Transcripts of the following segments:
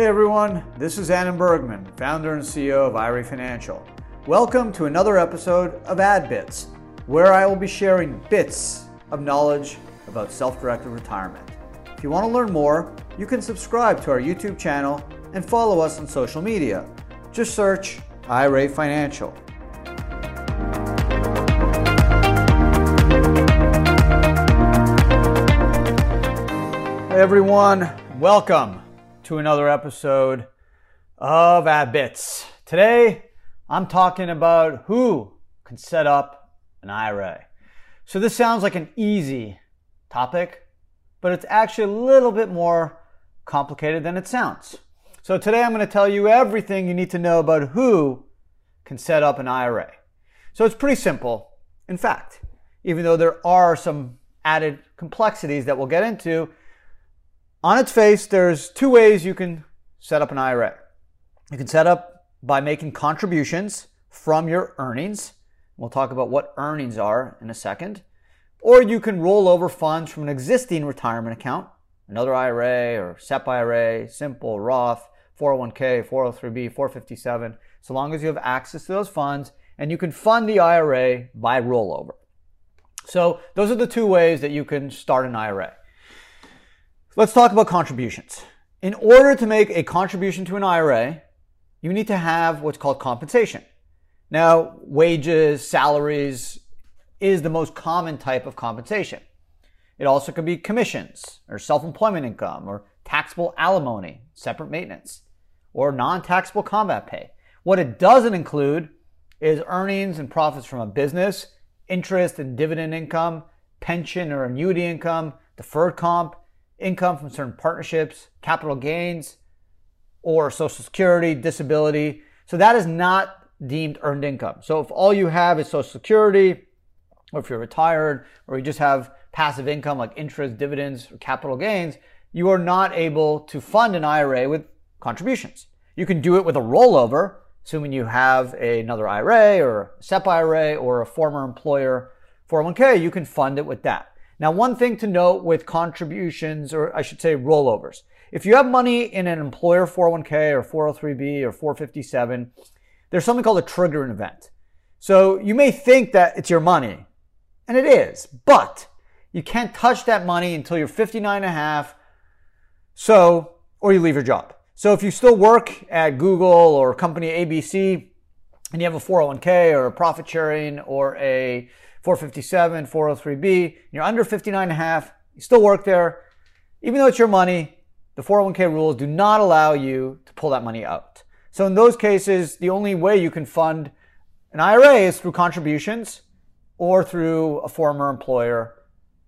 Hey everyone, this is Adam Bergman, founder and CEO of IRA Financial. Welcome to another episode of Adam Bits, where I will be sharing bits of knowledge about self directed retirement. If you want to learn more, you can subscribe to our YouTube channel and follow us on social media. Just search IRA Financial. Hey everyone, welcome to another episode of Adam Bits. Today, I'm talking about who can set up an IRA. So this sounds like an easy topic, but it's actually a little bit more complicated than it sounds. So today I'm going to tell you everything you need to know about who can set up an IRA. So it's pretty simple. In fact, even though there are some added complexities that we'll get into, on its face, there's two ways you can set up an IRA. You can set up by making contributions from your earnings. We'll talk about what earnings are in a second. Or you can roll over funds from an existing retirement account, another IRA or SEP IRA, simple, Roth, 401k, 403b, 457, so long as you have access to those funds and you can fund the IRA by rollover. So those are the two ways that you can start an IRA. Let's talk about contributions. In order to make a contribution to an IRA, you need to have what's called compensation. Now, wages, salaries is the most common type of compensation. It also could be commissions or self-employment income or taxable alimony, separate maintenance, or non-taxable combat pay. What it doesn't include is earnings and profits from a business, interest and dividend income, pension or annuity income, deferred comp, income from certain partnerships, capital gains, or Social Security, disability. So that is not deemed earned income. So if all you have is Social Security, or if you're retired, or you just have passive income like interest, dividends, or capital gains, you are not able to fund an IRA with contributions. You can do it with a rollover, assuming you have another IRA or SEP IRA or a former employer 401k, you can fund it with that. Now, one thing to note with contributions, or I should say rollovers, if you have money in an employer 401k or 403b or 457, there's something called a triggering event. So you may think that it's your money, and it is, but you can't touch that money until you're 59 and a half. So, or you leave your job. So if you still work at Google or company ABC and you have a 401k or a profit sharing or a 457, 403B, you're under 59 and a half, you still work there, even though it's your money, the 401k rules do not allow you to pull that money out. So in those cases, the only way you can fund an IRA is through contributions or through a former employer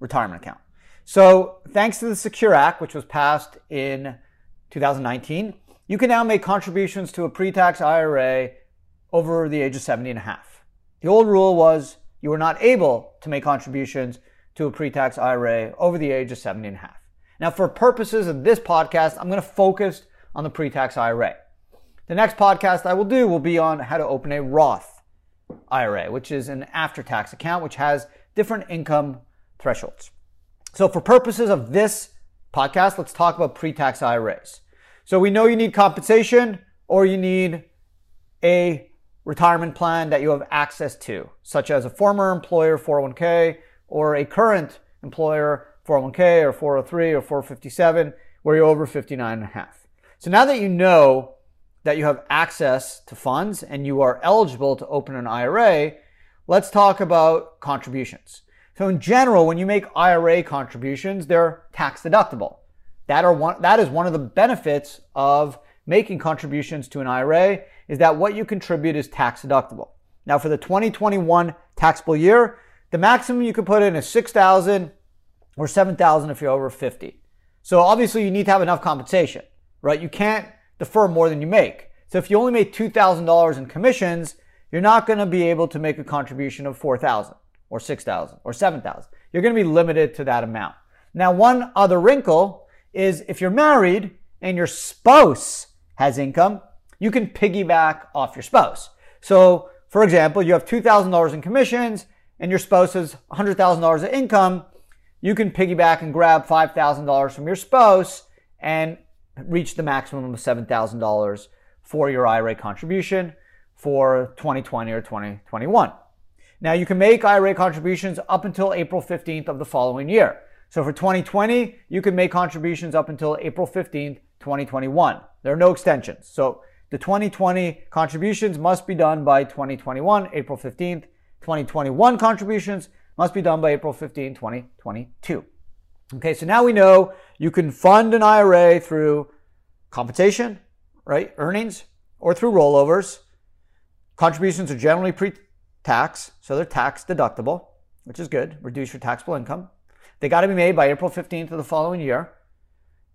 retirement account. So thanks to the Secure Act, which was passed in 2019, you can now make contributions to a pre-tax IRA over the age of 70 and a half. The old rule was you were not able to make contributions to a pre-tax IRA over the age of 70 and a half. Now, for purposes of this podcast, I'm going to focus on the pre-tax IRA. The next podcast I will do will be on how to open a Roth IRA, which is an after-tax account which has different income thresholds. So for purposes of this podcast, let's talk about pre-tax IRAs. So we know you need compensation or you need a retirement plan that you have access to, such as a former employer 401k or a current employer 401k or 403 or 457 where you're over 59 and a half. So now that you know that you have access to funds and you are eligible to open an IRA, let's talk about contributions. So in general, when you make IRA contributions, they're tax deductible. That are one, that is one of the benefits of making contributions to an IRA is that what you contribute is tax deductible. Now for the 2021 taxable year, the maximum you can put in is 6,000 or 7,000 if you're over 50. So obviously you need to have enough compensation, right? You can't defer more than you make. So if you only make $2,000 in commissions, you're not going to be able to make a contribution of 4,000 or 6,000 or 7,000. You're going to be limited to that amount. Now, one other wrinkle is if you're married and your spouse has income, you can piggyback off your spouse. So, for example, you have $2,000 in commissions and your spouse has $100,000 of income. You can piggyback and grab $5,000 from your spouse and reach the maximum of $7,000 for your IRA contribution for 2020 or 2021. Now you can make IRA contributions up until April 15th of the following year. So for 2020, you can make contributions up until April 15th, 2021. There are no extensions. So the 2020 contributions must be done by 2021, April 15th. 2021 contributions must be done by April 15, 2022. Okay, so now we know you can fund an IRA through compensation, right? Earnings, or through rollovers. Contributions are generally pre tax, so they're tax deductible, which is good. Reduce your taxable income. They got to be made by April 15th of the following year.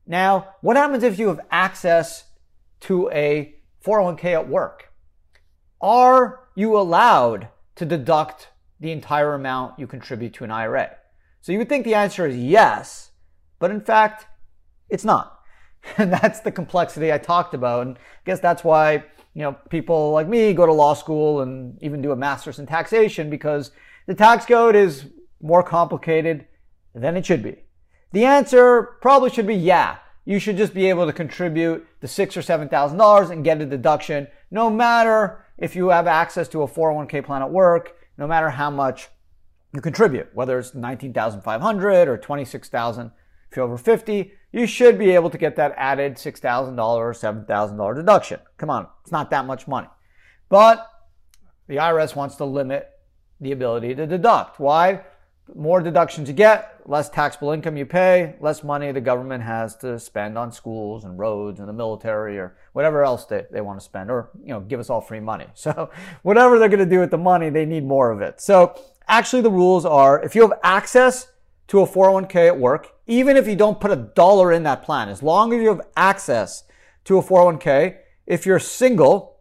Now, what happens if you have access to a 401k at work? Are you allowed to deduct the entire amount you contribute to an IRA? So you would think the answer is yes, but in fact, it's not. And that's the complexity I talked about. And I guess that's why, you know, people like me go to law school and even do a master's in taxation because the tax code is more complicated than it should be. The answer probably should be yeah. You should just be able to contribute the six or seven thousand dollars and get a deduction, no matter if you have access to a 401k plan at work, no matter how much you contribute, whether it's 19,500 or 26,000. If you're over 50, you should be able to get that added $6,000 or $7,000 deduction. Come on, it's not that much money. But the IRS wants to limit the ability to deduct. Why? More deductions you get, less taxable income you pay, less money the government has to spend on schools and roads and the military or whatever else they, they want to spend or, you know, give us all free money. So whatever they're going to do with the money, they need more of it. So actually the rules are if you have access to a 401k at work, even if you don't put a dollar in that plan, as long as you have access to a 401k, if you're single,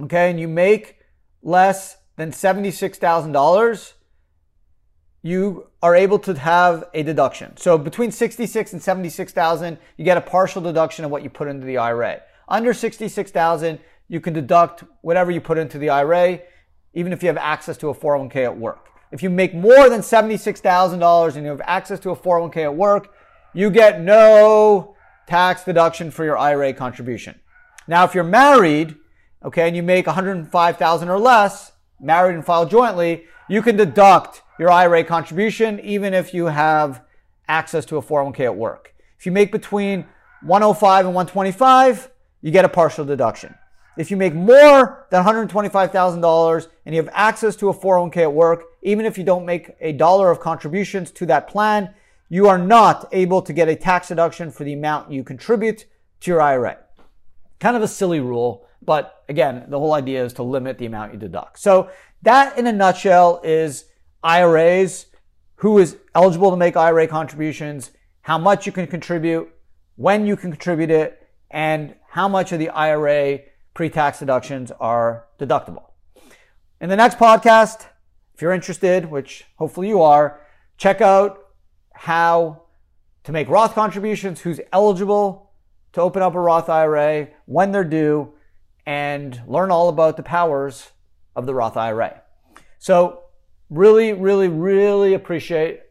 okay, and you make less than $76,000, you are able to have a deduction. So between 66 and 76,000, you get a partial deduction of what you put into the IRA. Under 66,000, you can deduct whatever you put into the IRA, even if you have access to a 401k at work. If you make more than $76,000 and you have access to a 401k at work, you get no tax deduction for your IRA contribution. Now, if you're married, okay, and you make 105,000 or less, married and filed jointly, you can deduct your IRA contribution, even if you have access to a 401k at work. If you make between 105 and 125, you get a partial deduction. If you make more than $125,000 and you have access to a 401k at work, even if you don't make a dollar of contributions to that plan, you are not able to get a tax deduction for the amount you contribute to your IRA. Kind of a silly rule, but again, the whole idea is to limit the amount you deduct. So that in a nutshell is IRAs, who is eligible to make IRA contributions, how much you can contribute, when you can contribute it, and how much of the IRA pre-tax deductions are deductible. In the next podcast, if you're interested, which hopefully you are, check out how to make Roth contributions, who's eligible to open up a Roth IRA, when they're due, and learn all about the powers of the Roth IRA. So really, really, really appreciate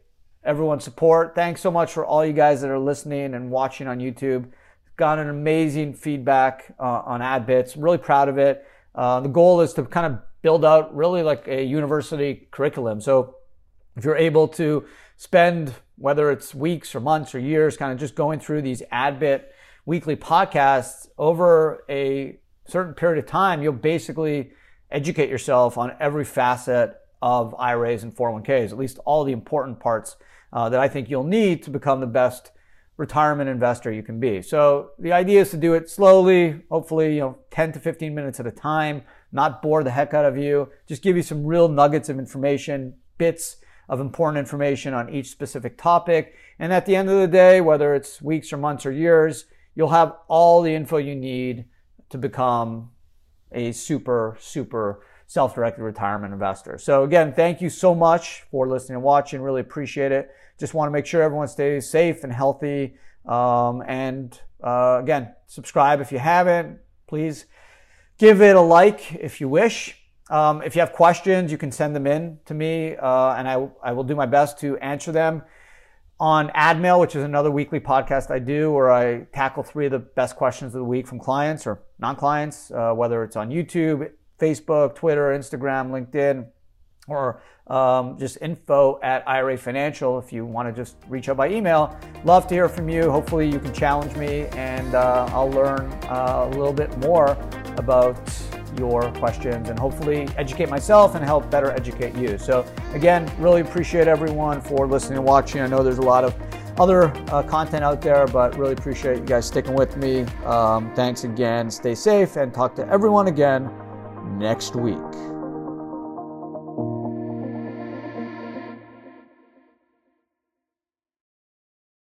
everyone's support. Thanks so much for all you guys that are listening and watching on YouTube. Got an amazing feedback uh, on Adam Bits. Really proud of it. Uh, the goal is to kind of build out really like a university curriculum. So if you're able to spend whether it's weeks or months or years kind of just going through these Adam Bit weekly podcasts over a certain period of time, you'll basically educate yourself on every facet of IRAs and 401ks, at least all the important parts uh, that I think you'll need to become the best retirement investor you can be. So the idea is to do it slowly, hopefully, you know, 10 to 15 minutes at a time, not bore the heck out of you, just give you some real nuggets of information, bits of important information on each specific topic. And at the end of the day, whether it's weeks or months or years, you'll have all the info you need to become a super, super self-directed retirement investor. So again, thank you so much for listening and watching. Really appreciate it. Just want to make sure everyone stays safe and healthy. Um, and uh, again, subscribe if you haven't. Please give it a like if you wish. Um, if you have questions, you can send them in to me, uh, and I, I will do my best to answer them. on Adam Mail, which is another weekly podcast I do where I tackle three of the best questions of the week from clients or non clients, uh, whether it's on YouTube, Facebook, Twitter, Instagram, LinkedIn, or um, just info at IRA Financial if you want to just reach out by email. Love to hear from you. Hopefully, you can challenge me and uh, I'll learn uh, a little bit more about your questions and hopefully educate myself and help better educate you. So, again, really appreciate everyone for listening and watching. I know there's a lot of other uh, content out there, but really appreciate you guys sticking with me. Um, thanks again. Stay safe and talk to everyone again next week.